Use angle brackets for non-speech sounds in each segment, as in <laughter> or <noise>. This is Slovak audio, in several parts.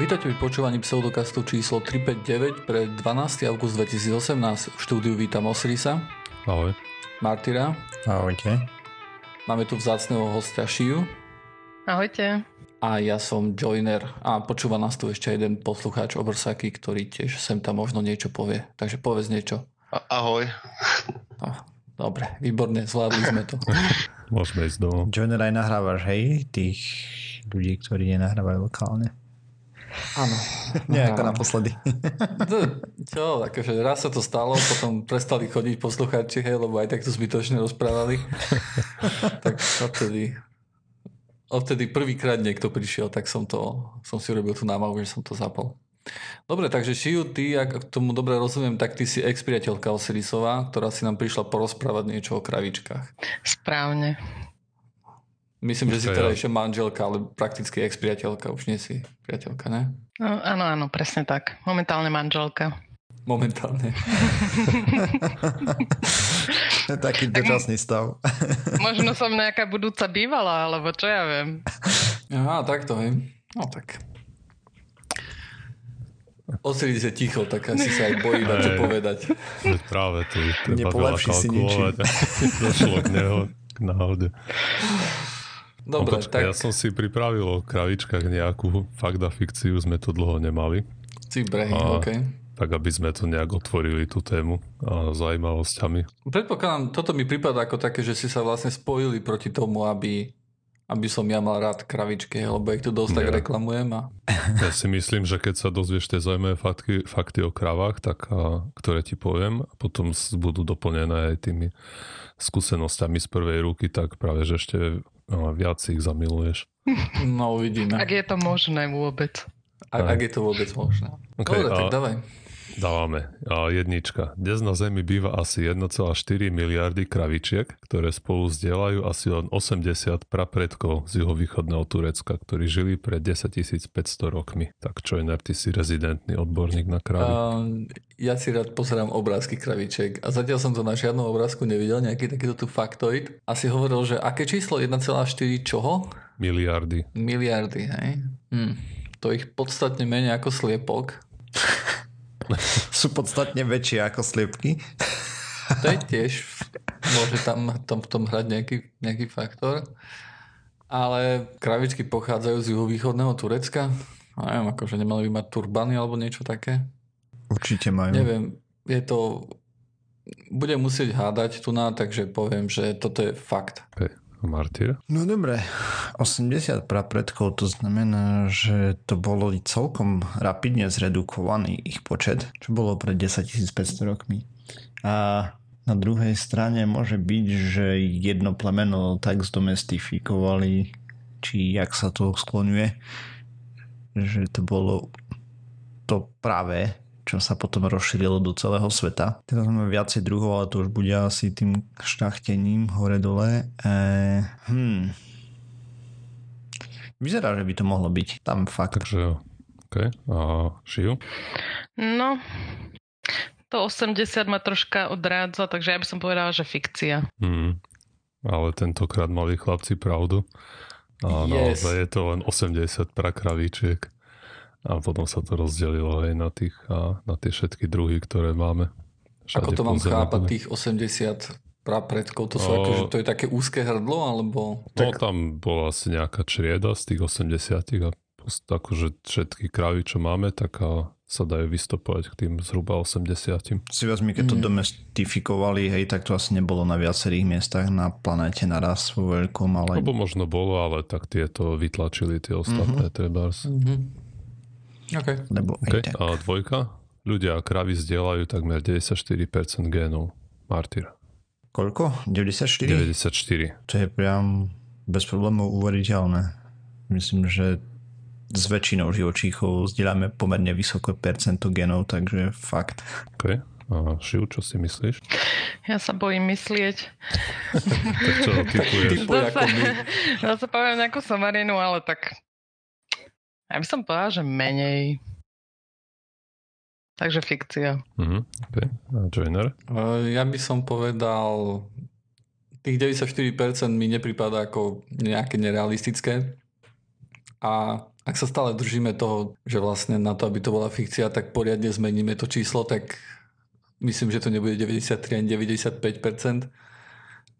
Vítajte pri počúvaní pseudokastu číslo 359 pre 12. august 2018. V štúdiu vítam Osirisa. Ahoj. Martyra. Ahojte. Máme tu vzácného hostia Šiu. Ahojte. A ja som Joiner a počúva nás tu ešte jeden poslucháč Obrsaky, ktorý tiež sem tam možno niečo povie. Takže povedz niečo. Ahoj. No, dobre, výborne, zvládli sme to. Môžeme ísť domov. Joiner aj nahrávaš, hej? Tých ľudí, ktorí nenahrávajú lokálne. Áno. Nie ako naposledy. Čo, akože raz sa to stalo, potom prestali chodiť poslucháči, hej, lebo aj tak to zbytočne rozprávali. tak odtedy odtedy prvýkrát niekto prišiel, tak som to, som si robil tú námahu, že som to zapol. Dobre, takže Šiu, ty, ak tomu dobre rozumiem, tak ty si ex-priateľka Osirisová, ktorá si nám prišla porozprávať niečo o kravičkách. Správne. Myslím, že si teda ešte manželka, ale prakticky ex-priateľka, už nie si priateľka, ne? No, áno, áno, presne tak. Momentálne manželka. Momentálne. <laughs> Taký dočasný stav. <laughs> Možno som nejaká budúca bývala, alebo čo ja viem. Aha, takto, hej. No tak. Osiris je ticho, tak asi sa aj bojí na čo povedať. Práve to treba veľa si kalkulovať. <laughs> Došlo k, neho, k náhode. Dobre, no, počkaj, tak... ja som si pripravil o kravičkách nejakú fakt a fikciu, sme to dlho nemali. Cibre, a, okay. Tak aby sme to nejak otvorili tú tému a zaujímavosťami. Predpokladám, toto mi prípada ako také, že si sa vlastne spojili proti tomu, aby, aby som ja mal rád kravičky, lebo ich tu dosť Nie. tak reklamujem. A... Ja si myslím, že keď sa dozvieš tie zaujímavé fakty, fakty o kravách, tak, a, ktoré ti poviem, a potom budú doplnené aj tými skúsenosťami z prvej ruky, tak práve že ešte viac ich zamiluješ. No uvidíme. Ak je to možné vôbec. A, ak je to vôbec možné. Okay, Dobre, tak dávaj. Dávame. A jednička. Dnes na Zemi býva asi 1,4 miliardy kravičiek, ktoré spolu zdieľajú asi len 80 prapredkov z juhovýchodného Turecka, ktorí žili pred 10 500 rokmi. Tak čo je ty si rezidentný odborník na kravy? Uh, ja si rád pozerám obrázky kravičiek a zatiaľ som to na žiadnom obrázku nevidel, nejaký takýto tu faktoid. Asi hovoril, že aké číslo 1,4 čoho? Miliardy. Miliardy, hej? Hm. To ich podstatne menej ako sliepok. <laughs> Sú podstatne väčšie ako sliepky. To je tiež, môže tam, tam v tom hrať nejaký, nejaký faktor. Ale kravičky pochádzajú z juhovýchodného Turecka. A neviem, akože nemali by mať turbany alebo niečo také. Určite majú. Neviem, je to... Budem musieť hádať tu na, takže poviem, že toto je fakt. Okay. Martyr? No dobre, 80 prapredkov to znamená, že to bolo celkom rapidne zredukovaný ich počet, čo bolo pred 10 500 rokmi. A na druhej strane môže byť, že jedno plemeno tak zdomestifikovali, či jak sa to skloňuje, že to bolo to práve čo sa potom rozšírilo do celého sveta. Teraz máme viacej druhov, ale to už bude asi tým šľachtením hore-dole. E, hmm. Vyzerá, že by to mohlo byť. Tam fakt. Takže OK. A Šiu? No, to 80 ma troška odrádza, takže ja by som povedala, že fikcia. Hmm. Ale tentokrát mali chlapci pravdu. A yes. naozaj je to len 80 prakravíčiek. A potom sa to rozdelilo aj na, tých, a na tie všetky druhy, ktoré máme. Všade Ako to mám chápať, tých 80 prapredkov, to, sú o... akože, to je také úzke hrdlo, alebo... No tak... tam bola asi nejaká črieda z tých 80 a akože všetky krávy, čo máme, tak a sa dajú vystopovať k tým zhruba 80. Si vezmi, keď to mm. domestifikovali, hej, tak to asi nebolo na viacerých miestach na planéte naraz vo veľkom, ale... Lebo možno bolo, ale tak tieto vytlačili tie ostatné mm-hmm. trebárs. Mm-hmm. Okay. Lebo okay. A dvojka? Ľudia a kravy zdieľajú takmer 94% génov. Martyr. Koľko? 94? 94. To je priam bez problémov uveriteľné. Myslím, že s väčšinou živočíchov zdieľame pomerne vysoké percento genov, takže fakt. OK. A Šiu, čo si myslíš? Ja sa bojím myslieť. tak čo <laughs> typuješ? Zase, <laughs> zase poviem nejakú somarinu, ale tak ja by som povedal, že menej. Takže fikcia. Uh-huh. Okay. A Joiner? Ja by som povedal, tých 94% mi nepripadá ako nejaké nerealistické. A, a ak sa stále držíme toho, že vlastne na to, aby to bola fikcia, tak poriadne zmeníme to číslo, tak myslím, že to nebude 93 ani 95%,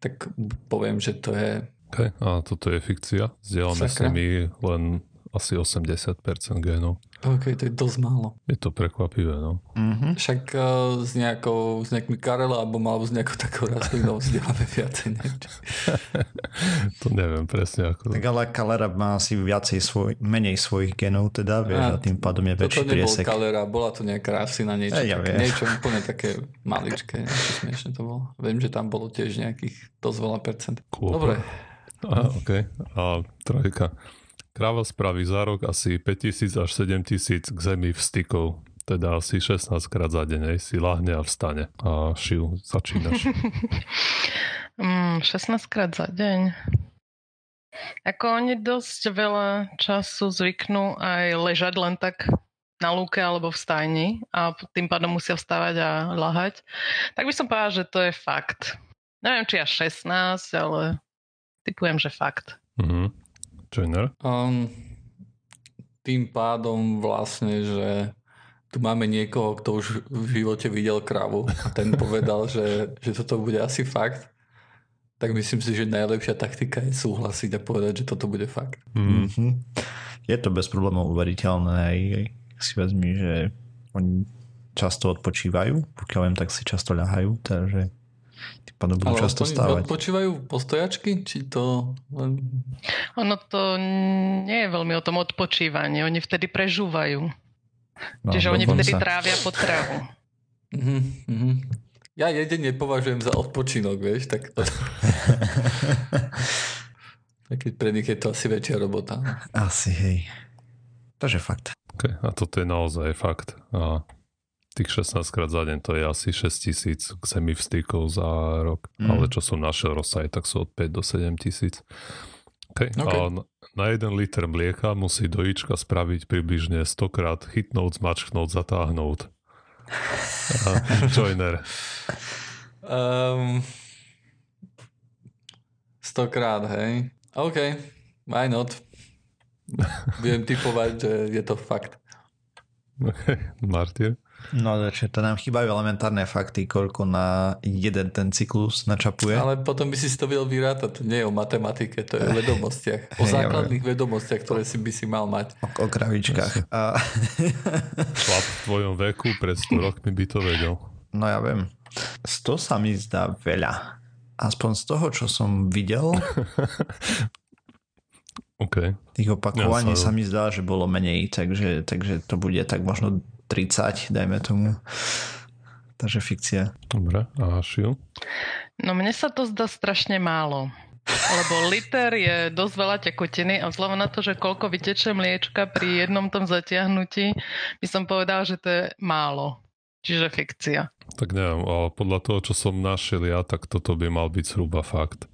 tak poviem, že to je... Okay. A toto je fikcia. Zdieľame s nimi len asi 80% génov. OK, to je dosť málo. Je to prekvapivé, no. Mm-hmm. Však uh, s, nejakou, s nejakými karelabom alebo s nejakou takou rastlinou vzdeláme viacej. <laughs> to neviem presne ako. Tak ale kalera má asi viacej svoj, menej svojich genov teda, vieš, a, a tým pádom je väčší to triesek. To kalera, bola to nejaká rastlina, niečo, ja, také, niečo úplne také maličké, niečo smiešne to bolo. Viem, že tam bolo tiež nejakých dosť veľa percent. Cool. Dobre. A, OK. A trojka. Kráva spraví za rok asi 5000 až 7000 k zemi vstykov, teda asi 16 krát za deň, si lahne a vstane. A šiu, začínaš. <laughs> mm, 16 krát za deň. Ako oni dosť veľa času zvyknú aj ležať len tak na lúke alebo v stajni a tým pádom musia vstávať a lahať. Tak by som povedal, že to je fakt. Neviem, či až 16, ale typujem, že fakt. Mm-hmm. Joiner? Um, tým pádom vlastne, že tu máme niekoho, kto už v živote videl kravu a ten <laughs> povedal, že, že toto bude asi fakt, tak myslím si, že najlepšia taktika je súhlasiť a povedať, že toto bude fakt. Mm-hmm. Je to bez problémov uveriteľné aj, si vezmi, že oni často odpočívajú, pokiaľ viem, tak si často ľahajú, takže pádom budú Ale často stávať. odpočívajú postojačky? Či to. Ono to nie je veľmi o tom odpočívaní. Oni vtedy prežúvajú. No, Čiže oni vtedy sa. trávia potravu. Uh-huh. Ja jeden nepovažujem za odpočinok, vieš, tak to... <laughs> keď pre nich je to asi väčšia robota. Asi, hej. To je fakt. Okay, a toto je naozaj fakt. A tých 16 krát za deň to je asi 6 tisíc vstykov za rok. Mm. Ale čo som našiel rozsah, tak sú od 5 do 7 tisíc. Okay. Okay. A na jeden liter mlieka musí dojička spraviť približne 100 krát chytnúť, zmačknúť, zatáhnuť. A <laughs> joiner. Um, 100 krát, hej. OK, why not? <laughs> Viem typovať, že je to fakt. <laughs> Martin? No, to nám chýbajú elementárne fakty, koľko na jeden ten cyklus načapuje. Ale potom by si si to vedel vyrátať. To nie je o matematike, to je o vedomostiach. O základných vedomostiach, ktoré si by si mal mať. O, o kravičkách. A... <laughs> Chlap v tvojom veku pred 100 rokmi by to vedel. No ja viem. 100 sa mi zdá veľa. Aspoň z toho, čo som videl. <laughs> Okay. Tých opakovaní ja sa... mi zdá, že bolo menej, takže, takže to bude tak možno 30, dajme tomu. Takže fikcia. Dobre, a Šiu? No mne sa to zdá strašne málo. Lebo liter je dosť veľa tekutiny a vzhľadom na to, že koľko vyteče mliečka pri jednom tom zatiahnutí, by som povedal, že to je málo. Čiže fikcia. Tak neviem, ale podľa toho, čo som našiel ja, tak toto by mal byť zhruba fakt.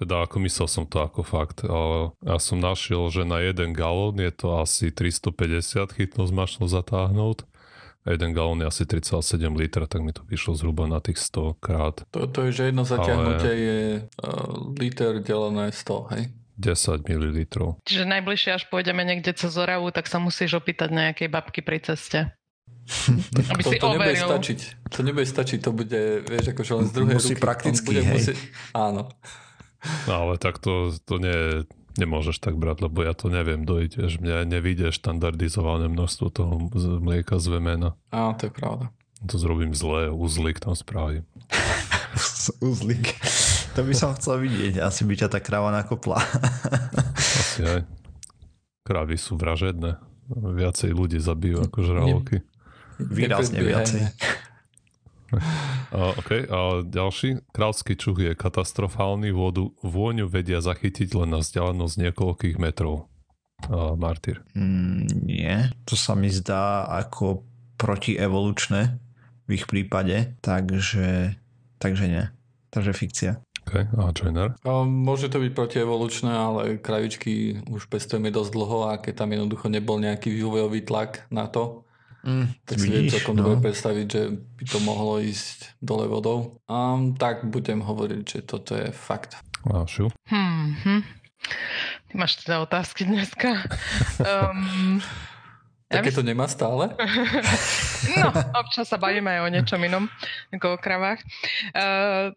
Teda ako myslel som to ako fakt. Ale ja som našiel, že na jeden galón je to asi 350 chytnú zmačnú zatáhnuť. A jeden galón je asi 3,7 litra, tak mi to vyšlo zhruba na tých 100 krát. To, to je, že jedno zatiahnutie Ale... je uh, liter delené 100, hej? 10 ml. Čiže najbližšie, až pôjdeme niekde cez Oravu, tak sa musíš opýtať nejakej babky pri ceste. <laughs> Aby to, si to nebude stačiť. To nebude stačiť, to bude, vieš, akože len z druhej Musí ruky. prakticky, bude hej. Musieť, áno. No ale tak to, to nie, nemôžeš tak brať, lebo ja to neviem dojiť. Vieš, mňa nevíde štandardizované množstvo toho mlieka z vemena. Áno, to je pravda. To zrobím zle, uzlik tam spravím. <laughs> uzlik. To by som chcel vidieť. Asi by ťa tá kráva nakopla. Asi aj. Krávy sú vražedné. Viacej ľudí zabijú ako žraloky. Výrazne viacej. OK, a ďalší. Kráľský čuch je katastrofálny, vodu, vôňu vedia zachytiť len na vzdialenosť niekoľkých metrov. A, Martyr. Mm, nie, to sa mi zdá ako protievolučné v ich prípade, takže, takže nie. Takže fikcia. OK, a Joiner? Môže to byť protievolučné, ale kravičky už pestujeme dosť dlho a keď tam jednoducho nebol nejaký vývojový tlak na to, Mm, tak si viem celkom no. dobre predstaviť, že by to mohlo ísť dole vodou. Um, tak budem hovoriť, že toto je fakt. Vášu? Hmm, hm. Ty máš teda otázky dneska. <laughs> Um, Také to nemá stále? <laughs> no, občas sa bavíme aj o niečom inom, ako o kravách. Uh,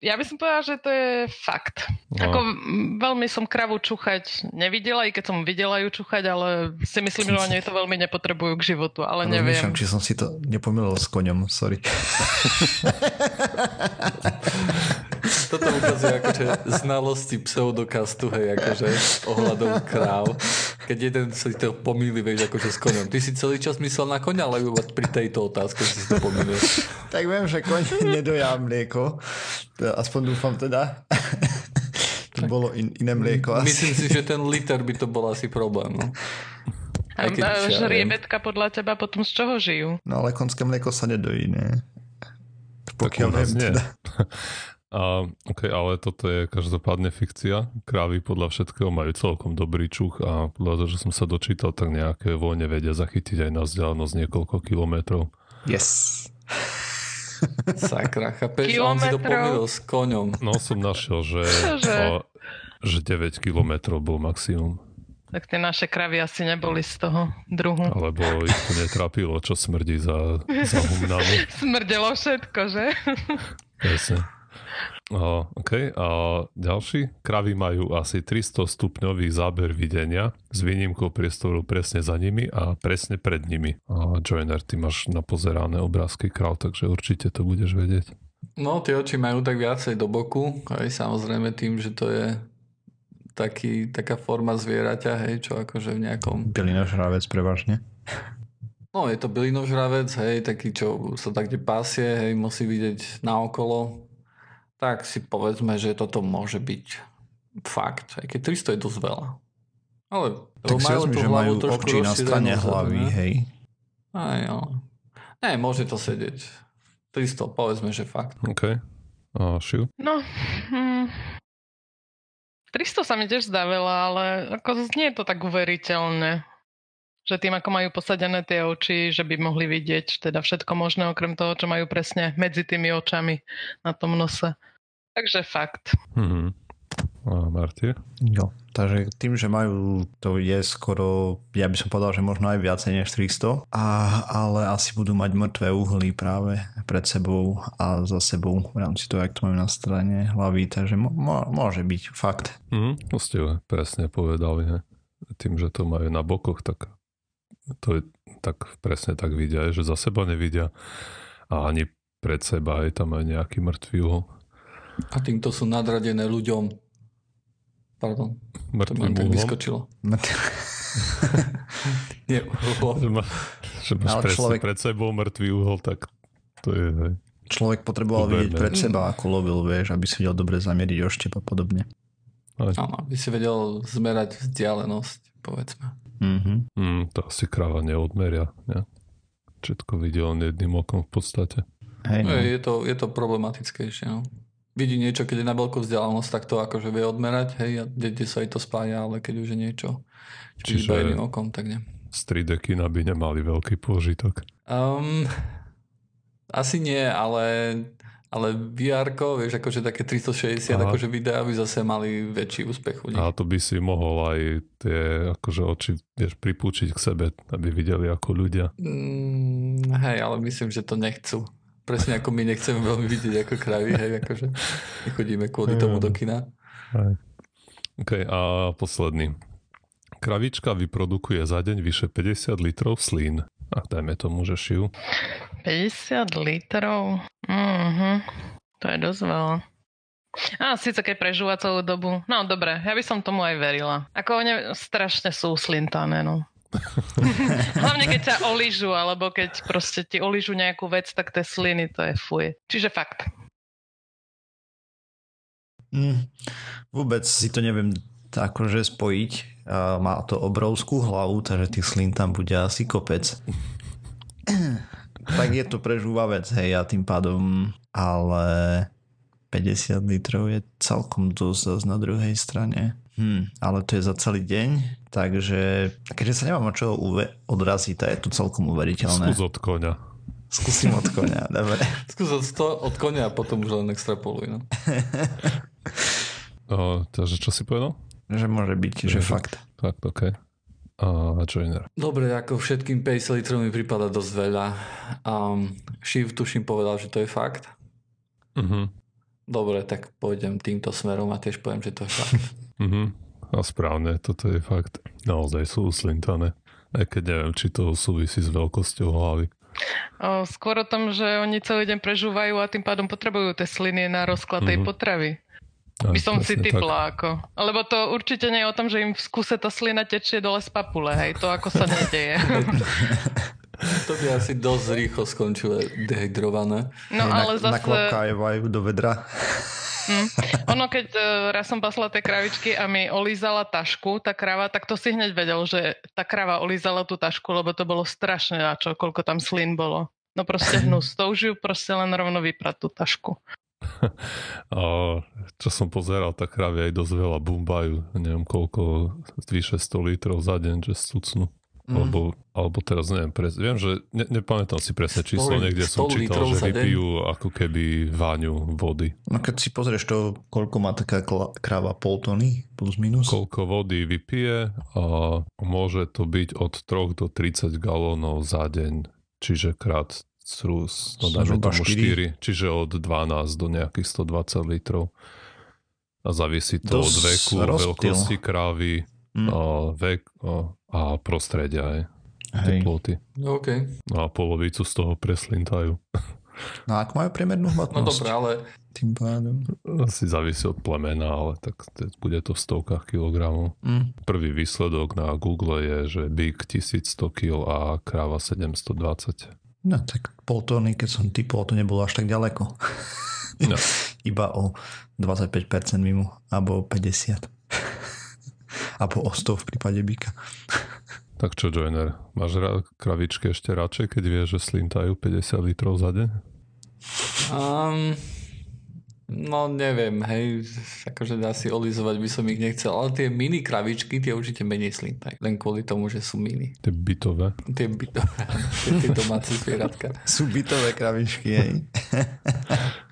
ja by som povedala, že to je fakt. No. Ako veľmi som kravu čúchať nevidela, i keď som videla ju čúchať, ale si myslím, že oni to veľmi nepotrebujú k životu, ale no, neviem. Myšľam, či som si to nepomýlil s koňom, sorry. <laughs> Toto ukazuje akože znalosti pseudokastu, hej, akože ohľadom kráv. Keď jeden si to pomýli, vieš, akože s koňom. Ty si celý čas myslel na koňa, ale pri tejto otázke si to pomýlil. Tak viem, že koň nedojá mlieko aspoň dúfam teda. to bolo in, iné mlieko asi. Myslím si, že ten liter by to bol asi problém. No. A žriebetka podľa teba potom z čoho žijú? No ale konské mlieko sa nedojí, ne? Pokiaľ viem teda. <laughs> A, ok, ale toto je každopádne fikcia. Krávy podľa všetkého majú celkom dobrý čuch a podľa toho, že som sa dočítal, tak nejaké vojne vedia zachytiť aj na vzdialenosť niekoľko kilometrov. Yes. Sakra, chápeš? A on si to s koňom. No som našiel, že, o, že 9 kilometrov bol maximum. Tak tie naše kravy asi neboli z toho druhu. Alebo ich to netrapilo, čo smrdí za, za humnami. <laughs> Smrdelo všetko, že? Presne. Uh, OK, a ďalší. Kravy majú asi 300 stupňový záber videnia s výnimkou priestoru presne za nimi a presne pred nimi. A Joiner, ty máš napozerané obrázky krav, takže určite to budeš vedieť. No, tie oči majú tak viacej do boku, aj samozrejme tým, že to je taký, taká forma zvieraťa, hej, čo akože v nejakom... Bylinožravec prevažne. No, je to bylinožravec, hej, taký, čo sa tak pasie, hej, musí vidieť naokolo, tak si povedzme, že toto môže byť fakt, aj keď 300 je dosť veľa. Ale tak si vezmi, že majú oči na strane hlavy, ne? hej. Aj, ale... Ne, môže to sedieť. 300, povedzme, že fakt. OK. A šiu? No, hm, 300 sa mi tiež zdá veľa, ale ako nie je to tak uveriteľné. Že tým, ako majú posadené tie oči, že by mohli vidieť teda všetko možné, okrem toho, čo majú presne medzi tými očami na tom nose. Takže fakt. Mm-hmm. A Marty? Jo, takže tým, že majú, to je skoro, ja by som povedal, že možno aj viacej než 300, a, ale asi budú mať mŕtve uhly práve pred sebou a za sebou v rámci toho, jak to majú na strane hlavy, takže mo, môže byť fakt. Mm, to ste presne povedali, ne? Tým, že to majú na bokoch, tak to je tak presne tak vidia, že za seba nevidia a ani pred seba je tam aj nejaký mŕtvý uhol. A týmto sú nadradené ľuďom. Pardon. Mŕtvým to tak vyskočilo. <laughs> <laughs> Nie, Že, má, že máš presne človek... pred sebou mŕtvý uhol, tak to je... Hej. Človek potreboval Uberné. vidieť pred seba, ako lovil, vieš, aby si vedel dobre zamieriť oštep a podobne. Áno, aby si vedel zmerať vzdialenosť, povedzme. Mm-hmm. Mm, to asi kráva neodmeria, ne? Všetko vidie len jedným okom v podstate. Hej, no. je, to, je to problematickejšie, no vidí niečo, keď je na veľkú vzdialenosť, tak to akože vie odmerať, hej, a kde, sa aj to spája, ale keď už je niečo, či iba jedným okom, tak nie. Z 3D kina by nemali veľký pôžitok. Um, asi nie, ale, ale vr vieš, akože také 360 Aha. akože videá by zase mali väčší úspech u nich. A to by si mohol aj tie akože oči vieš, pripúčiť k sebe, aby videli ako ľudia. Mm, hej, ale myslím, že to nechcú presne ako my nechceme veľmi vidieť ako kravy, hej, akože nechodíme kvôli tomu do kina. OK, a posledný. Kravička vyprodukuje za deň vyše 50 litrov slín. A dajme tomu, že šiu. 50 litrov? Mhm. To je dosť veľa. A síce keď prežúva celú dobu. No dobre, ja by som tomu aj verila. Ako oni strašne sú slintané, no. <laughs> Hlavne keď ťa oližu, alebo keď proste ti oližu nejakú vec, tak tie sliny to je fuj. Čiže fakt. Mm, vôbec si to neviem akože spojiť. A má to obrovskú hlavu, takže tých slín tam bude asi kopec. <clears throat> tak je to prežúva vec, hej, a tým pádom, ale 50 litrov je celkom dosť na druhej strane. Hmm, ale to je za celý deň, takže keďže sa nemám čo uve- odraziť, to je to celkom uveriteľné. Skús od konia. Skúsim od konia, <laughs> dobre. Skús od, sto, od konia a potom už len extrapoluj. No. <laughs> o, takže čo si povedal? Že môže byť, že Mhm. fakt. Fakt, OK. A joiner. Dobre, ako všetkým 50 litrov mi prípada dosť veľa. Um, Shiv tuším povedal, že to je fakt. Mhm. Dobre, tak pôjdem týmto smerom a tiež poviem, že to je fakt. Mhm. A správne, toto je fakt. Naozaj sú uslintané. Aj keď neviem, či to súvisí s veľkosťou hlavy. O, skôr o tom, že oni celý deň prežúvajú a tým pádom potrebujú tie sliny na rozklad tej Mhm. potravy. Aj, By som si presne tak. typla ako. Lebo to určite nie je o tom, že im v skuse tá slina tečie dole z papule, hej, to ako sa <laughs> nedeje. <laughs> <laughs> to by asi dosť rýchlo skončilo dehydrované. No Hej, ale na, zase... Naklapkávajú do vedra. Hm. Ono, keď uh, raz som pasla tie kravičky a mi olízala tašku, tá krava, tak to si hneď vedel, že tá krava olízala tú tašku, lebo to bolo strašne na čo, koľko tam slín bolo. No proste <laughs> hnus. To už ju proste len rovno vyprať tú tašku. <laughs> A čo som pozeral, tak kravy aj dosť veľa bumbajú. Neviem koľko, vyše 100 litrov za deň, že stucnú. Mm. Alebo, alebo teraz neviem, pres, viem, že ne, nepamätám si presne číslo, 100 niekde som 100 čítal, že vypijú ako keby váňu vody. No keď si pozrieš to, koľko má taká kráva, pol tony plus minus. Koľko vody vypije a môže to byť od 3 do 30 galónov za deň, čiže krát srus, no dajme tomu 4. 4, čiže od 12 do nejakých 120 litrov. A závisí to od Dosť veku, rozptyl. veľkosti krávy, Mm. a vek a, a prostredia aj, Hej. teploty. OK. No a polovicu z toho preslintajú. <laughs> No a ako majú priemernú No hmotnosť? dobré, ale Tým pádom. Asi závisí od plemena, ale tak bude to v stovkách kilogramov. Mm. Prvý výsledok na Google je, že Big 1100 kg a kráva 720. No tak pol tóny, keď som typol, to nebolo až tak ďaleko. No. <laughs> Iba o 25% mimo, alebo o 50. Alebo o 100 v prípade byka. <laughs> Tak čo, Joiner, máš ra- kravičky ešte radšej, keď vieš, že slintajú 50 litrov za deň? Um, no neviem, hej, akože asi olizovať by som ich nechcel, ale tie mini kravičky, tie určite menej slintajú, len kvôli tomu, že sú mini. Tie bytové. Tie, byto, tie, <laughs> tie domáce zvieratka. Sú bytové kravičky, hej. <laughs>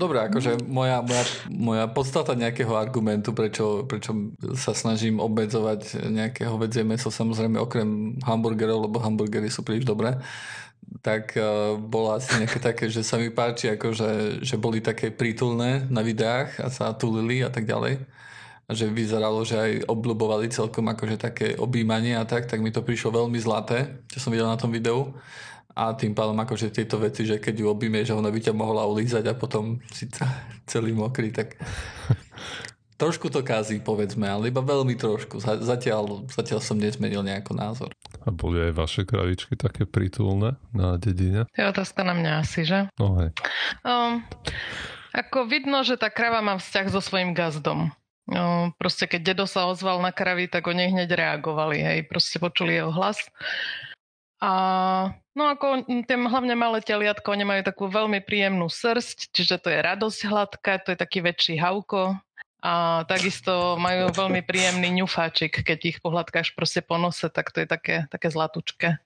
Dobre, akože moja, moja, moja podstata nejakého argumentu, prečo, prečo sa snažím obmedzovať nejaké hovedzie meso, samozrejme okrem hamburgerov, lebo hamburgery sú príliš dobré, tak uh, bolo asi nejaké také, že sa mi páči, akože, že boli také prítulné na videách a sa tulili a tak ďalej. A že vyzeralo, že aj obľubovali celkom akože také objímanie a tak, tak mi to prišlo veľmi zlaté, čo som videl na tom videu. A tým pádom akože tieto veci, že keď ju objímeš, že ona by ťa mohla ulízať a potom si ce- celý mokrý, tak <laughs> trošku to kazí, povedzme, ale iba veľmi trošku. Za- Zatiaľ, zatiaľ som nezmenil nejako názor. A boli aj vaše kravičky také prítulné na dedine? To je otázka na mňa asi, že? No hej. Um, ako vidno, že tá krava má vzťah so svojím gazdom. No, proste keď dedo sa ozval na kravy, tak oni hneď reagovali, hej, proste počuli jeho hlas. A no ako tie hlavne malé teliatko, oni majú takú veľmi príjemnú srst, čiže to je radosť hladká, to je taký väčší havko. A takisto majú veľmi príjemný ňufáčik, keď ich pohľadkáš proste po nose, tak to je také, také zlatučké.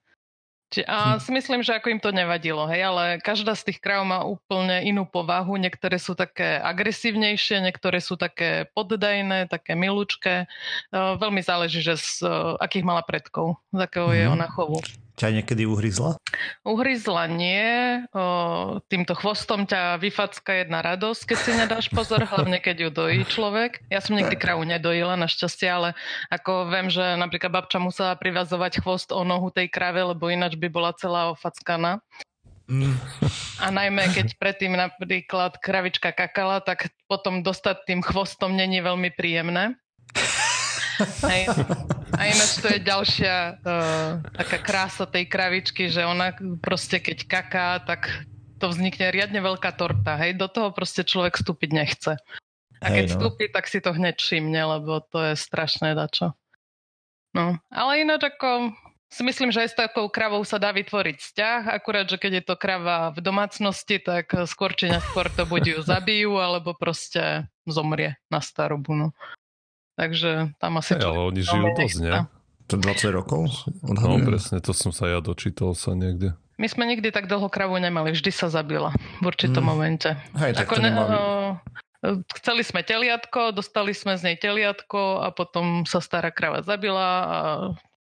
A si myslím, že ako im to nevadilo, hej, ale každá z tých kráv má úplne inú povahu. Niektoré sú také agresívnejšie, niektoré sú také poddajné, také milúčké. Uh, veľmi záleží, že z uh, akých mala predkov, z akého je Mhm. ona chovu. Ťa niekedy uhryzla? Uhryzla nie, o, týmto chvostom ťa vyfacka jedna radosť, keď si nedáš pozor, hlavne keď ju dojí človek. Ja som nikdy kravu nedojila, našťastie, ale ako viem, že napríklad babča musela privazovať chvost o nohu tej krave, lebo ináč by bola celá ofackaná. Mm. A najmä keď predtým napríklad kravička kakala, tak potom dostať tým chvostom není veľmi príjemné. Hej. A ináč to je ďalšia uh, taká krása tej kravičky, že ona proste keď kaká, tak to vznikne riadne veľká torta. Hej, do toho proste človek vstúpiť nechce. A keď Hej, no. vstúpi, tak si to hneď všimne, lebo to je strašné dačo. No, ale ináč ako si myslím, že aj s takou kravou sa dá vytvoriť vzťah, akurát, že keď je to krava v domácnosti, tak skôr či neskôr to buď ju zabijú, alebo proste zomrie na starobu. No. Takže tam asi... Hej, ale oni žijú dosť, nechce. To 20 rokov? No Odhadujem. presne, to som sa ja dočítal sa niekde. My sme nikdy tak dlho kravu nemali, vždy sa zabila v určitom Mm. momente. Hej, tak Ako to ne, nemá... o, chceli sme teliatko, dostali sme z nej teliatko a potom sa stará krava zabila a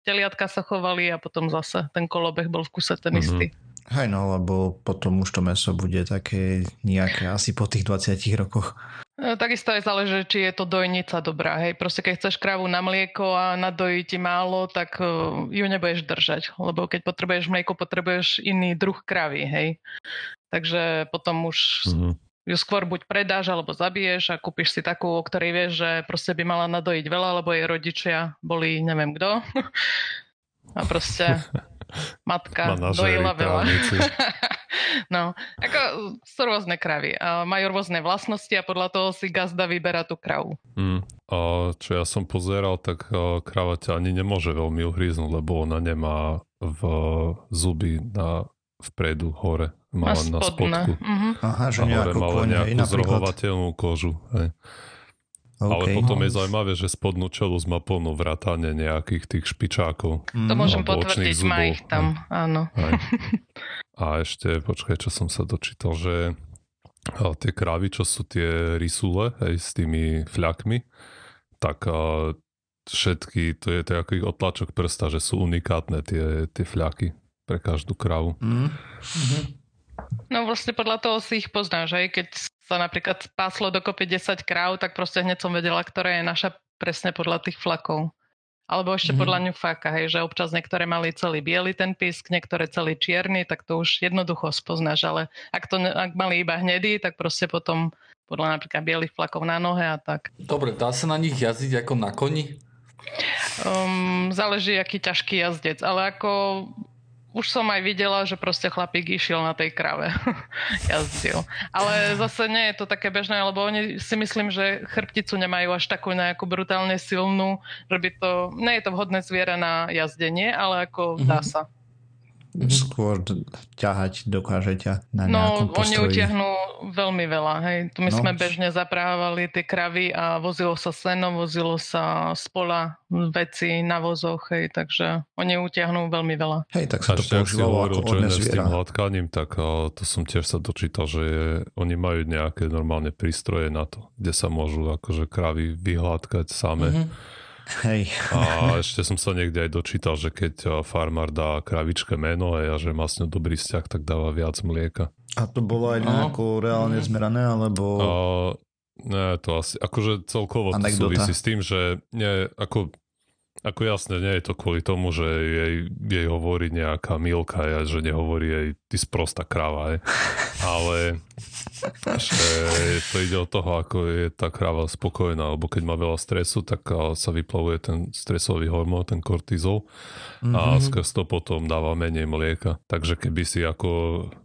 teliatka sa chovali a potom zase ten kolobeh bol v kuse ten mm-hmm. istý. Hej no, lebo potom už to meso bude také nejaké asi po tých 20 rokoch. E, takisto aj záleží, či je to dojnica dobrá. Hej. Proste keď chceš kravu na mlieko a nadojí ti málo, tak e, ju nebudeš držať. Lebo keď potrebuješ mlieko, potrebuješ iný druh kravy. Hej. Takže potom už mm-hmm. ju skôr buď predáš, alebo zabiješ a kúpiš si takú, o ktorej vieš, že proste by mala nadojiť veľa, lebo jej rodičia boli neviem kto. <laughs> A proste <laughs> Matka dojila veľa. <laughs> no, ako sú rôzne kravy. Majú rôzne vlastnosti a podľa toho si gazda vyberá tú kravu. Mm. A čo ja som pozeral, tak krava ťa ani nemôže veľmi uhríznúť, lebo ona nemá v zuby na vpredu, hore. Má na, na spodku. Mm-hmm. Aha, že a hore má nejakú zrohovateľnú kožu. Hej. Okay. Ale potom je zaujímavé, že spodnú čelu má plno vrátane nejakých tých špičákov. Mm. To môžem potvrdiť, má ich tam, aj. áno. Aj. <laughs> A ešte, počkaj, čo som sa dočítal, že tie krávy, čo sú tie risule, hej, s tými fľakmi, tak a, všetky, to je to ich otlačok prsta, že sú unikátne tie, tie fľaky pre každú kravu. Mm. Mm-hmm. No vlastne podľa toho si ich poznáš, aj keď sa napríklad páslo dokopy 10 kráv, tak proste hneď som vedela, ktorá je naša presne podľa tých flakov. Alebo ešte mm-hmm. podľa ňufáka, hej, že občas niektoré mali celý biely ten pisk, niektoré celý čierny, tak to už jednoducho spoznáš, ale ak, to, ak mali iba hnedý, tak proste potom podľa napríklad bielých flakov na nohe a tak. Dobre, dá sa na nich jazdiť ako na koni? Um, záleží, aký ťažký jazdec, ale ako už som aj videla, že proste chlapík išiel na tej krave. <laughs> Jazdil. Ale zase nie je to také bežné, lebo oni si myslím, že chrbticu nemajú až takú nejakú brutálne silnú, že by to, nie je to vhodné zviera na jazdenie, ale ako mm-hmm. dá sa. Mhm. skôr ťahať dokáže ťa na No, oni utiahnú veľmi veľa. Hej. Tu my no. sme bežne zaprávali tie kravy a vozilo sa seno, vozilo sa z pola veci na vozoch, hej, takže oni utiahnú veľmi veľa. Hej, tak sa to používalo ako že s tým hladkaním, tak to som tiež sa dočítal, že je, oni majú nejaké normálne prístroje na to, kde sa môžu akože kravy vyhľadkať same. Mm-hmm Hej. A ešte som sa niekde aj dočítal, že keď eh, farmár dá kravičke meno a že má s ňou dobrý vzťah, tak dáva viac mlieka. A to bolo aj nejako reálne zmerané, alebo... A, ne, to asi, akože celkovo to súvisí s tým, že nie, ako ako jasne, nie je to kvôli tomu, že jej, jej hovorí nejaká milka, ja, že nehovorí jej ty sprosta kráva, je. ale že to ide od toho, ako je tá kráva spokojná, lebo keď má veľa stresu, tak sa vyplavuje ten stresový hormón, ten kortizol mm-hmm. a mhm. skrz to potom dáva menej mlieka. Takže keby si ako,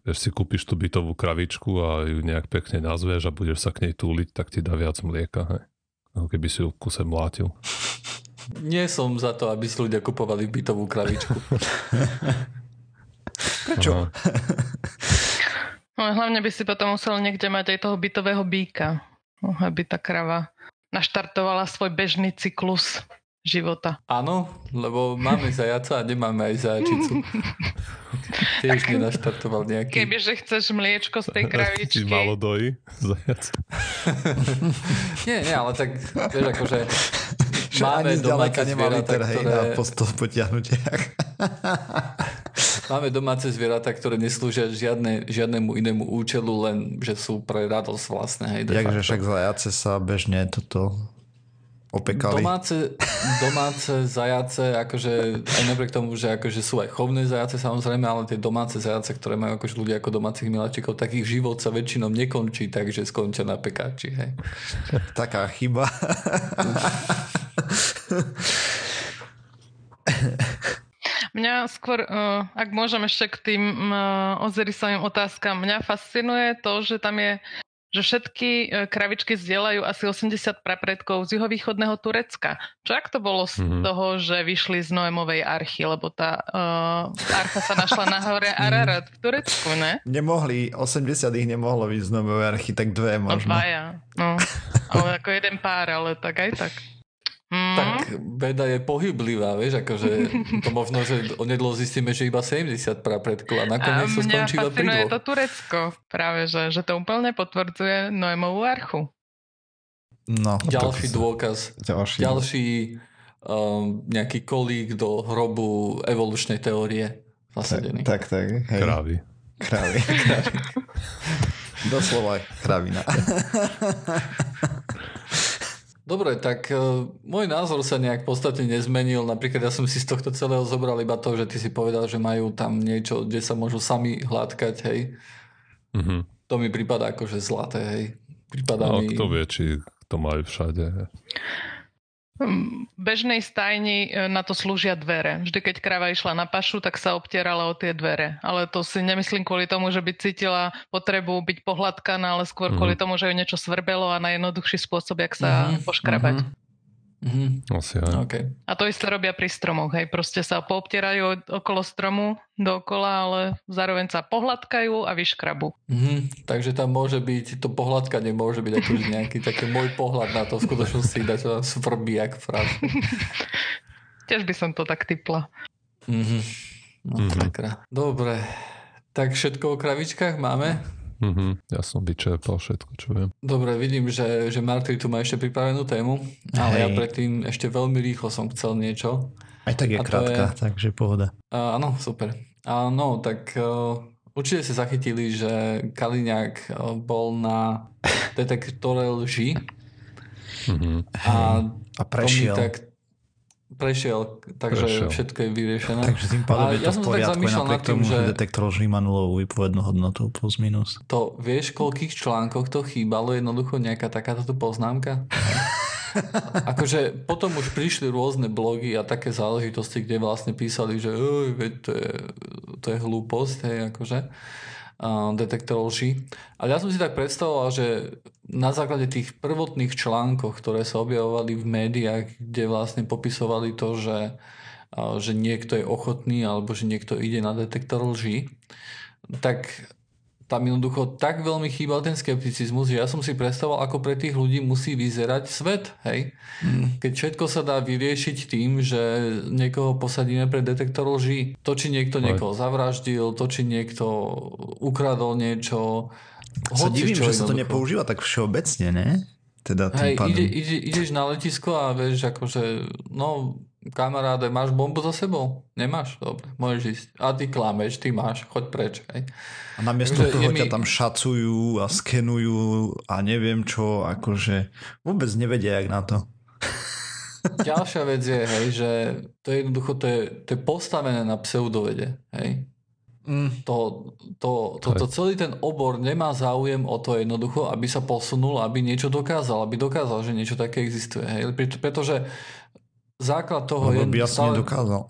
vieš, si kúpiš tú bytovú kravičku a ju nejak pekne nazveš a budeš sa k nej túliť, tak ti dá viac mlieka, hej. Ako keby si ju v kuse mlátil. Nie som za to, aby si ľudia kupovali bytovú kravičku. <laughs> Prečo? No, hlavne by si potom musel niekde mať aj toho bytového býka, aby tá krava naštartovala svoj bežný cyklus života. Áno, lebo máme <laughs> zajaca a nemáme aj zajačicu. <laughs> Tiež nenaštartoval nejaký. Kebyže chceš mliečko z tej kravičky. Ti malo dojí zajac. nie, nie, ale tak vieš akože máme domáce zvieratá, ktoré... na potiahnutia. <laughs> máme domáce zvieratá, ktoré neslúžia žiadne, žiadnemu inému účelu, len že sú pre radosť vlastné. Hej, Takže však zajace sa bežne toto opekali. Domáce, domáce zajace, akože aj napriek tomu, že akože sú aj chovné zajace samozrejme, ale tie domáce zajace, ktoré majú akože ľudia ako domácich miláčikov, tak ich život sa väčšinou nekončí, takže skončia na pekáči. Hej. Taká chyba. <laughs> Mňa skôr, uh, ak môžem ešte k tým uh, Ozirisovým otázkam, mňa fascinuje to, že tam je že všetky e, kravičky zdieľajú asi 80 prapredkov z juhovýchodného Turecka. Čo ak to bolo z mm-hmm. toho, že vyšli z Noemovej archy, lebo tá uh, archa sa našla na hore mhm. Ararat v Turecku, ne? Nemohli, 80 ich nemohlo byť z Noemovej archy, tak dve no, možno. No dvaja, no. Ale ako jeden pár, ale tak aj tak. Mm. Tak veda je pohyblivá, vieš, akože to možno, že onedlo zistíme, že iba 70 prapredkov a nakoniec sa skončí iba pri to Turecko práve, že, že to úplne potvrdzuje Noemovú archu. No, ďalší dôkaz, Ďalší. ďalší um, nejaký kolík do hrobu evolučnej teórie zasadený. Tak, tak, tak. Hej. Krávy. Krávy. <laughs> Doslova kravina. <laughs> Dobre, tak uh, môj názor sa nejak v podstate nezmenil. Napríklad ja som si z tohto celého zobral iba to, že ty si povedal, že majú tam niečo, kde sa môžu sami hladkať, hej. Mhm. To mi prípada akože zlaté, hej. Prípada No, mi... kto vie, či to majú všade. Bežnej stajni e, na to slúžia dvere. Vždy, keď kráva išla na pašu, tak sa obtierala o tie dvere. Ale to si nemyslím kvôli tomu, že by cítila potrebu byť pohľadkaná, ale skôr Mhm. kvôli tomu, že ju niečo svrbelo a najjednoduchší spôsob, jak sa Mhm, poškrabať. mhm, mhm, Asi aj. OK. A to isté robia pri stromoch, hej. Proste sa poobtierajú okolo stromu dookola, ale zároveň sa pohľadkajú a vyškrabu. Mhm, takže tam môže byť, to pohľadkanie môže byť akože <laughs> nejaký taký môj pohľad na to v skutočnosti dať to svrbí jak fráš. <laughs> Tiež by som to tak typla. Mhm. No Mhm. sakra. Dobre. Tak všetko o kravičkách máme? Mhm. Ja som vyčerpal všetko, čo viem. Dobre, vidím, že, že Marty tu má ešte pripravenú tému, ale ja Hej. predtým ešte veľmi rýchlo som chcel niečo. Aj tak je A krátka, takže pohoda. A, áno, super. Áno, tak uh, určite ste zachytili, že Kaliňák uh, bol na <laughs> detektore lži Mhm. a A prešiel. Tak prešiel, takže Prešiel. všetko je vyriešené. Takže tým pádom je ja to som v tak poriadku, zamýšľal napriek tým, tomu, že detektor lží má nulovú výpovednú hodnotu plus minus. To vieš, koľkých článkoch to chýbalo jednoducho nejaká takáto tu poznámka? <laughs> akože potom už prišli rôzne blogy a také záležitosti, kde vlastne písali, že "Oj, veď to je, to je hlúposť, hej, akože detektor lži. Ale ja som si tak predstavoval, že na základe tých prvotných článkov, ktoré sa objavovali v médiách, kde vlastne popisovali to, že, že niekto je ochotný alebo že niekto ide na detektor lži, tak tam jednoducho tak veľmi chýbal ten skepticizmus, že ja som si predstavoval, ako pre tých ľudí musí vyzerať svet, hej? Keď všetko sa dá vyriešiť tým, že niekoho posadíme pred detektor lží. To, či niekto Aj. niekoho zavraždil, to, či niekto ukradol niečo, Sa divím, čo že sa to nepoužíva tak všeobecne, ne? Teda Hej, tým pádom. ide, ide, ideš na letisko a vieš, akože, no, kamaráde, máš bombu za sebou? Nemáš? Dobre, môžeš ísť. A ty klameš, ty máš, choď preč, hej. A namiesto Takže toho ťa tam šacujú a skenujú a neviem čo, akože vôbec nevedia, jak na to. <laughs> Ďalšia vec je, hej, že to je jednoducho, to je, to je postavené na pseudovede, hej. Mm. To, to, to, to, celý ten obor nemá záujem o to jednoducho, aby sa posunul, aby niečo dokázal, aby dokázal, že niečo také existuje. Hej? Preto- Pretože základ toho Lebo je... by asi stále- nedokázal.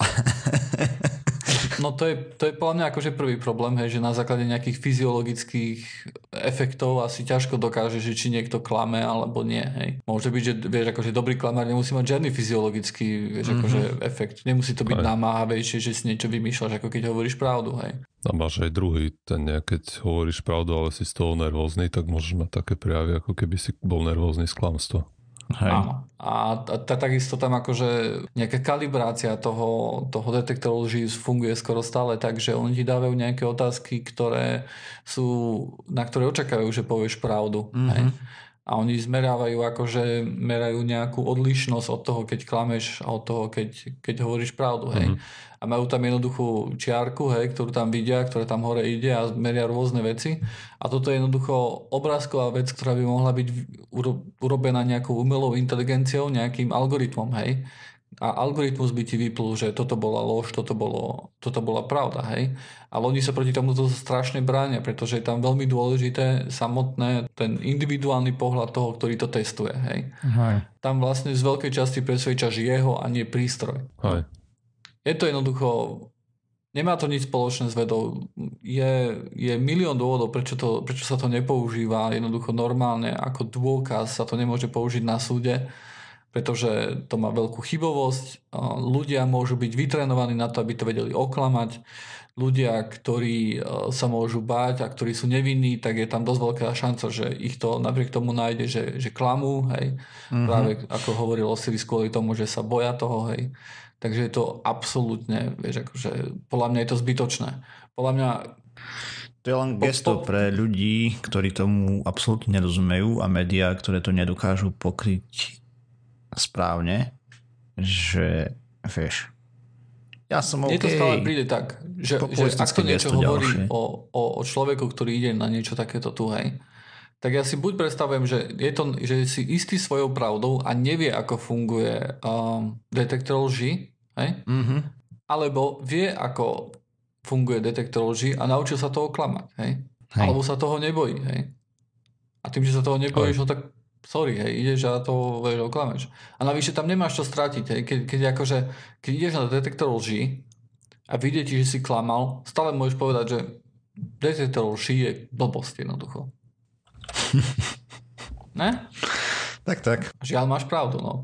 No to je, to je podľa mňa akože prvý problém, hej, že na základe nejakých fyziologických efektov asi ťažko dokáže, že či niekto klame alebo nie. Hej. Môže byť, že vieš, akože dobrý klamár nemusí mať žiadny fyziologický vieš, Mhm. akože efekt. Nemusí to byť Hej. namáhavejšie, že si niečo vymýšľaš, ako keď hovoríš pravdu. Hej. A máš aj druhý, ten keď hovoríš pravdu, ale si z toho nervózny, tak môžeš mať také prejavy, ako keby si bol nervózny z klamstva. Hej. Áno. A, takisto tam akože nejaká kalibrácia toho, toho detektoru lží funguje skoro stále tak, že oni ti dávajú nejaké otázky, ktoré sú, na ktoré očakávajú, že povieš pravdu. Mhm. Hej. A oni zmerávajú akože merajú nejakú odlišnosť od toho, keď klameš a od toho, keď, keď hovoríš pravdu. Hej. A majú tam jednoduchú čiarku, hej, ktorú tam vidia, ktorá tam hore ide a meria rôzne veci. A toto je jednoducho obrázková vec, ktorá by mohla byť uro- urobená nejakou umelou inteligenciou, nejakým algoritmom, hej. A algoritmus by ti vyplul, že toto bola lož, toto, bolo, toto bola pravda, hej. Ale oni sa proti tomuto strašne bránia, pretože je tam veľmi dôležité samotné, ten individuálny pohľad toho, ktorý to testuje, hej. Hej. Tam vlastne z veľkej časti presvedčaš jeho a nie prístroj. Hej. Je to jednoducho, nemá to nič spoločné s vedou. Je, je milión dôvodov, prečo, to, prečo sa to nepoužíva jednoducho normálne ako dôkaz, sa to nemôže použiť na súde, pretože to má veľkú chybovosť. Ľudia môžu byť vytrenovaní na to, aby to vedeli oklamať. Ľudia, ktorí e, sa môžu báť a ktorí sú nevinní, tak je tam dosť veľká šanca, že ich to napriek tomu nájde, že, že klamú, hej. Mhm. Práve ako hovoril Osiris kvôli tomu, že sa boja toho, hej. Takže je to absolútne, vieš, akože podľa mňa je to zbytočné. Podľa mňa To je len gesto pre ľudí, ktorí tomu absolútne nerozumejú a médiá, ktoré to nedokážu pokryť správne, že vieš, ja som OK. Mne to stále príde tak, že, že ak to niečo hovorí o, o, o človeku, ktorý ide na niečo takéto tu, hej, tak ja si buď predstavujem, že je to, že si istý svojou pravdou a nevie, ako funguje um, detektor lži, hej? Mm-hmm. alebo vie, ako funguje detektor lži a naučil sa toho klamať, hej? hej. Alebo sa toho nebojí, hej? A tým, že sa toho nebojíš, no tak sorry, hej, ideš a to vieš, oklameš. A navyše tam nemáš čo stratiť, hej? Keď, keď, akože, keď ideš na detektor lži a vidie ti, že si klamal, stále môžeš povedať, že detektor lži je blbosť jednoducho. <laughs> ne? Tak, tak. Žiaľ, máš pravdu, no.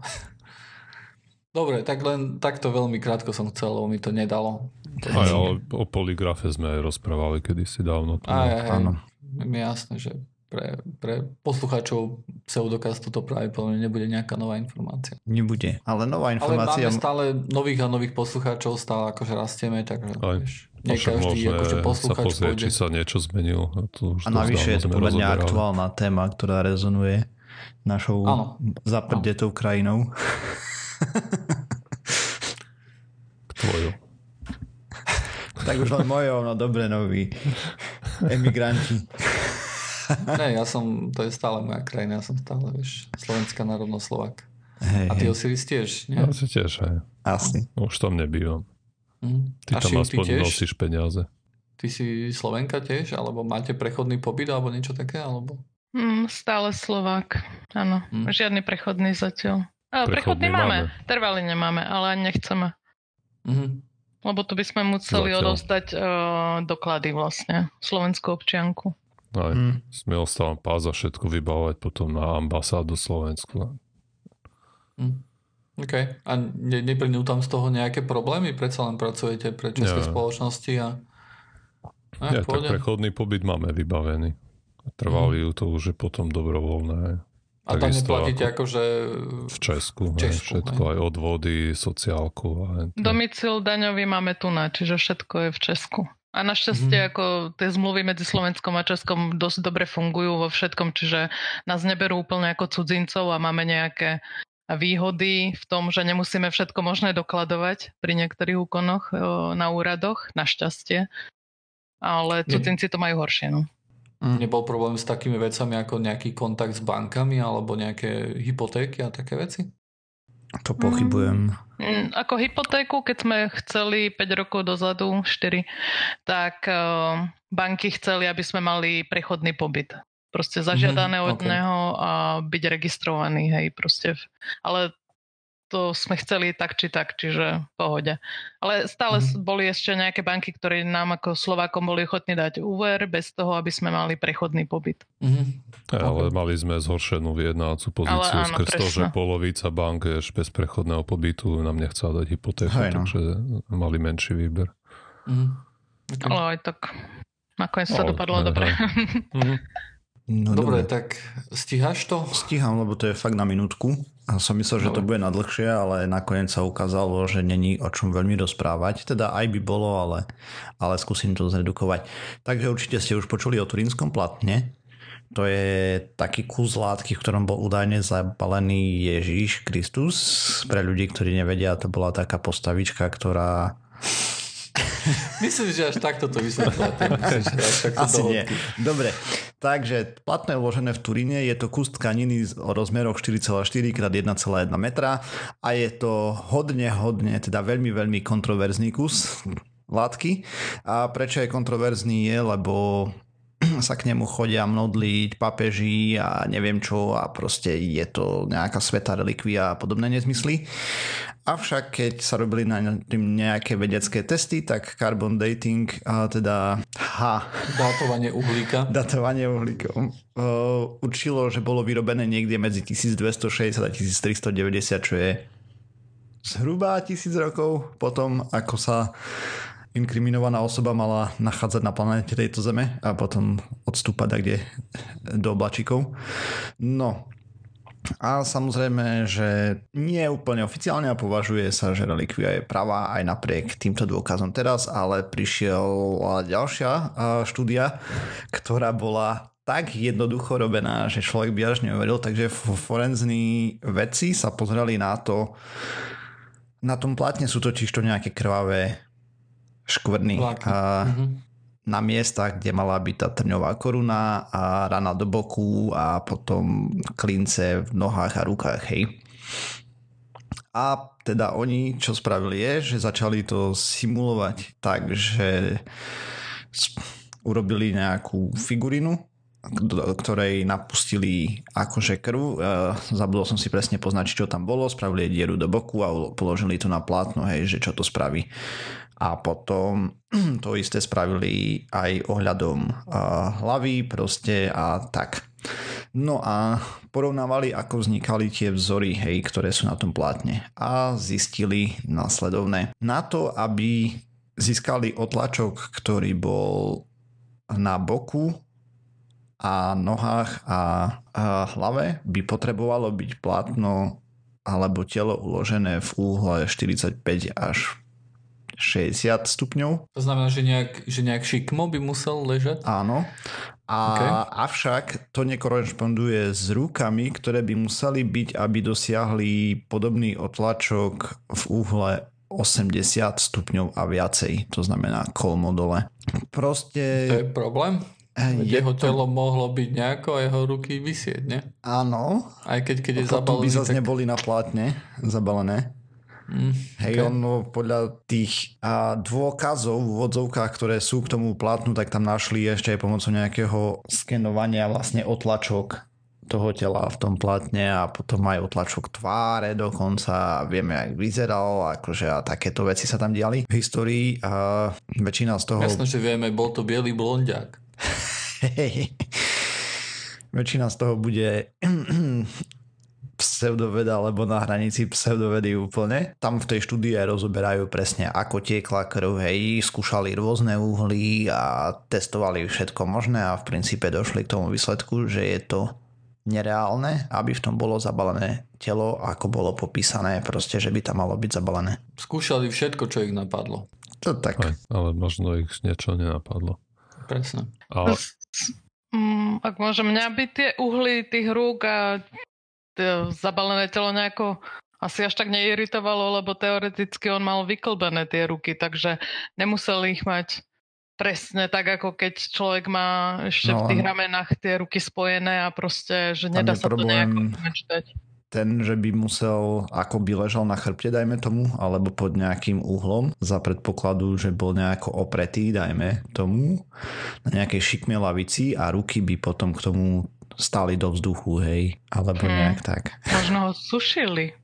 Dobre, tak len takto veľmi krátko som chcel, lebo mi to nedalo. Aj, ale o poligrafe sme aj rozprávali kedysi dávno. Aj, aj, áno. Je jasné, že pre, pre poslucháčov pseudokastu to práve podľa nebude nejaká nová informácia. Nebude, ale nová informácia... Ale máme stále nových a nových poslucháčov, stále akože rastieme, takže aj. vieš, nie každý akože poslucháč sa pozrieť, či sa niečo zmenilo. To už a navyše je to pomerne aktuálna téma, ktorá rezonuje našou zaprdetou krajinou. <laughs> Tvojou. <laughs> tak už len mojou, no dobre, noví emigranti. <laughs> ne, ja som, to je stále moja krajina, ja som stále, vieš, slovenská národno Slovak. Hey, A ty. Osiris tiež, nie? Ja si tiež, aj. Asi. Už tam nebývam. Mm. Ty A tam aspoň ty tiež? nosíš peniaze. Ty si Slovenka tiež? Alebo máte prechodný pobyt alebo niečo také? Alebo... Mm, stále Slovák, áno. Mm. Žiadny prechodný zatiaľ. Prechodný, prechodný máme. máme, trvalý nemáme, ale nechceme. Mm-hmm. Lebo to by sme museli Zatiaľ. odostať uh, doklady vlastne, slovenskú občianku. Aj, mm. Smiel sa vám pás a všetko vybavovať potom na ambasádu Slovensku. Mm. OK. A ne, neplynú tam z toho nejaké problémy? Predsa len pracujete pre české ja. spoločnosti a... a ja, tak prechodný pobyt máme vybavený. Trvalý mm. to už je potom dobrovoľné. A tam neplatíte ako, akože... V Česku, v Česku všetko, aj odvody, sociálku. A Domicil daňový máme tu na, čiže všetko je v Česku. A našťastie mm. ako tie zmluvy medzi Slovenskom a Českom dosť dobre fungujú vo všetkom, čiže nás neberú úplne ako cudzincov a máme nejaké výhody v tom, že nemusíme všetko možné dokladovať pri niektorých úkonoch na úradoch, našťastie. Ale cudzinci to majú horšie. No. Mm. Nebol problém s takými vecami ako nejaký kontakt s bankami alebo nejaké hypotéky a také veci? To pochybujem. Mm, ako hypotéku, keď sme chceli 5 rokov dozadu, 4, tak uh, banky chceli, aby sme mali prechodný pobyt. Proste zažiadané mm, od okay. neho a byť registrovaný, hej, proste. Ale to sme chceli tak či tak, čiže v pohode. Ale stále mm. boli ešte nejaké banky, ktoré nám ako Slovákom boli ochotní dať úver bez toho, aby sme mali prechodný pobyt. Mm. Ale mali sme zhoršenú vyjednávacú pozíciu áno, skrz to, že polovica bank je bez prechodného pobytu nám nechcela dať hypotéku, Hej, no. takže mali menší výber. Mm. Okay. Ale aj tak nakoniec sa dopadlo dobre. <laughs> Mm. No, dobre, dobre, tak stíhaš to? Stíham, lebo to je fakt na minútku. A som myslel, že to bude na dlhšie, ale nakoniec sa ukázalo, že není o čom veľmi rozprávať. Teda aj by bolo, ale, ale skúsim to zredukovať. Takže určite ste už počuli o turínskom platne. To je taký kus látky, v ktorom bol údajne zabalený Ježíš Kristus. Pre ľudí, ktorí nevedia, to bola taká postavička, ktorá Myslím, že až takto to vysvetlá. <laughs> Asi nie. Dobre, takže platné uložené v Turíne je to kus tkaniny o rozmeroch 4,4 x 1,1 metra a je to hodne, hodne, teda veľmi, veľmi kontroverzný kus látky. A prečo je kontroverzný je, lebo <clears throat> sa k nemu chodia modliť papeži a neviem čo a proste je to nejaká sveta relikvia a podobné nezmysly. Avšak keď sa robili na tým nejaké vedecké testy, tak carbon dating, a teda H. Datovanie uhlíka. <laughs> Datovanie uhlíka. určilo, že bolo vyrobené niekde medzi 1260 a 1390, čo je zhruba tisíc rokov potom, ako sa inkriminovaná osoba mala nachádzať na planete tejto Zeme a potom odstúpať kde do oblačikov. No, A samozrejme, že nie úplne oficiálne a považuje sa, že relikvia je pravá aj napriek týmto dôkazom teraz, ale prišiel ďalšia štúdia, ktorá bola tak jednoducho robená, že človek by až neuveril, takže forenzní vedci sa pozreli na to, na tom platne sú totiž to nejaké krvavé škvrny. A mm-hmm. Na miestach, kde mala byť tá trňová koruna a rana do boku a potom klince v nohách a rukách, hej. A teda oni, čo spravili je, že začali to simulovať tak, že urobili nejakú figurinu, ktorej napustili akože krv. Zabudol som si presne poznačiť, čo tam bolo. Spravili dieru do boku a položili to na plátno, hej, že čo to spraví. A potom <clears throat> to isté spravili aj ohľadom hlavy proste a tak. No a porovnávali, ako vznikali tie vzory, hej, ktoré sú na tom plátne. A zistili následovné. Na to, aby získali otlačok, ktorý bol na boku a nohách a hlave by potrebovalo byť plátno alebo telo uložené v úhle 45 až 60 stupňov. To znamená, že nejak, že nejak šikmo by musel ležať? Áno. A okay. Avšak to nekorešponduje s rukami, ktoré by museli byť, aby dosiahli podobný otlačok v úhle 80 stupňov a viacej. To znamená kolmo dole. Proste... To je problém? Je jeho to... telo mohlo byť nejako a jeho ruky vysieť, ne? Áno. Aj keď, keď je zabalený. by zase tak... neboli na plátne zabalené. Mm, Hej, okay. ono podľa tých a, dôkazov v vodzovkách, ktoré sú k tomu plátnu, tak tam našli ešte aj pomocou nejakého skenovania vlastne otlačok toho tela v tom platne a potom aj otlačok tváre dokonca a vieme, aj vyzeral akože a takéto veci sa tam diali v histórii a väčšina z toho... Jasno, že vieme, bol to biely blondiak. Hej. <laughs> Väčšina z toho bude pseudoveda alebo na hranici pseudovedy úplne. Tam v tej štúdii aj rozoberajú presne ako tiekla krv, hej, skúšali rôzne uhly a testovali všetko možné a v princípe došli k tomu výsledku, že je to nereálne, aby v tom bolo zabalené telo, ako bolo popísané, proste, že by tam malo byť zabalené. Skúšali všetko, čo ich napadlo. To tak. Aj, ale možno ich niečo nenapadlo. Presne. Ale... Mm, ak môžem, mňa by tie uhly tých rúk a zabalené telo nejako asi až tak neiritovalo, lebo teoreticky on mal vyklbené tie ruky, takže nemusel ich mať presne tak, ako keď človek má ešte no, v tých ramenách tie ruky spojené a proste, že nedá sa problém, to nejako mečtať ten, že by musel, ako by ležal na chrbte, dajme tomu, alebo pod nejakým uhlom, za predpokladu, že bol nejako opretý, dajme tomu, na nejakej šikme lavici a ruky by potom k tomu stáli do vzduchu, hej, alebo hmm. nejak tak. Možno ho sušili.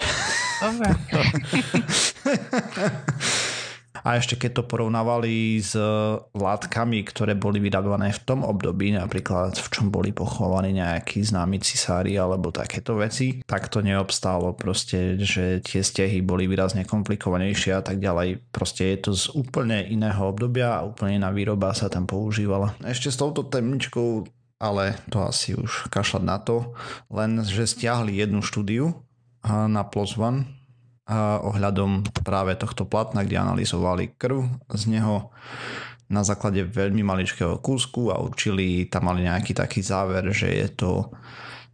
<laughs> Dobre. <laughs> A ešte keď to porovnávali s e, látkami, ktoré boli vyrábané v tom období, napríklad v čom boli pochovaní nejakí známi cisári alebo takéto veci, tak to neobstálo proste, že tie stehy boli výrazne komplikovanejšie a tak ďalej. Proste je to z úplne iného obdobia a úplne iná výroba sa tam používala. Ešte s touto temničkou ale to asi už kašľať na to, len že stiahli jednu štúdiu na PLOS ONE ohľadom práve tohto platna, kde analyzovali krv z neho na základe veľmi maličkého kúsku a určili, tam mali nejaký taký záver, že je to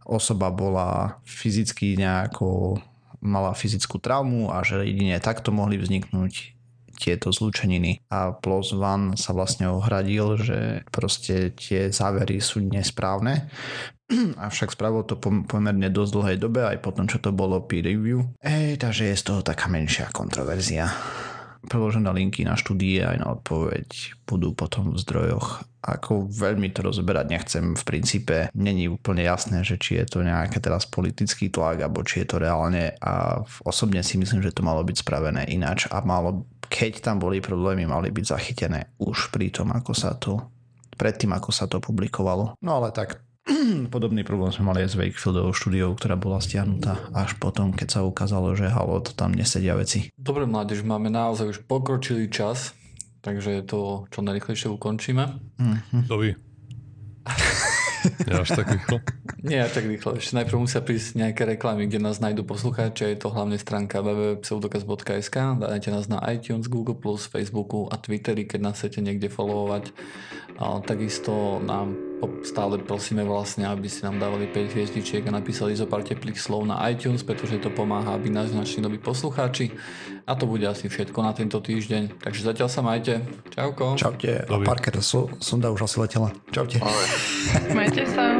osoba bola fyzicky nejako mala fyzickú traumu a že jedine takto mohli vzniknúť tieto zlúčeniny. A Plus One sa vlastne ohradil, že proste tie závery sú nesprávne, <clears throat> avšak spravil to pomerne dosť dlhej dobe, aj potom, čo to bolo peer review. Ej, takže je z toho taká menšia kontroverzia. Preložené linky na štúdie aj na odpoveď budú potom v zdrojoch. Ako veľmi to rozberať nechcem, v princípe není úplne jasné, že či je to nejaký teraz politický tlak, alebo či je to reálne a osobne si myslím, že to malo byť spravené ináč a malo, keď tam boli problémy, mali byť zachytené už pri tom, ako sa to predtým, ako sa to publikovalo. No ale tak <clears throat> Podobný problém sme mali aj s Wakefieldovou štúdiou, ktorá bola stiahnutá až potom, keď sa ukázalo, že halo, to tam nesedia veci. Dobre, mládež, máme naozaj už pokročilý čas, takže to čo najrychlejšie ukončíme. Mm-hmm. Dovi. <laughs> Nie až tak rýchlo? Nie až tak rýchlo. Ešte najprv musia prísť nejaké reklamy, kde nás nájdú poslucháči. Je to hlavne stránka www.pseudokaz.sk. Dajte nás na iTunes, Google+, Facebooku a Twitteri, keď nás chcete niekde followovať. A takisto nám stále prosíme vlastne, aby si nám dávali 5 hviezdičiek a napísali zo pár teplých slov na iTunes, pretože to pomáha, aby nás našli noví poslucháči. A to bude asi všetko na tento týždeň. Takže zatiaľ sa majte. Čauko. Čaute. A Parker, Sunda už asi letela. Čaute. Majte sa.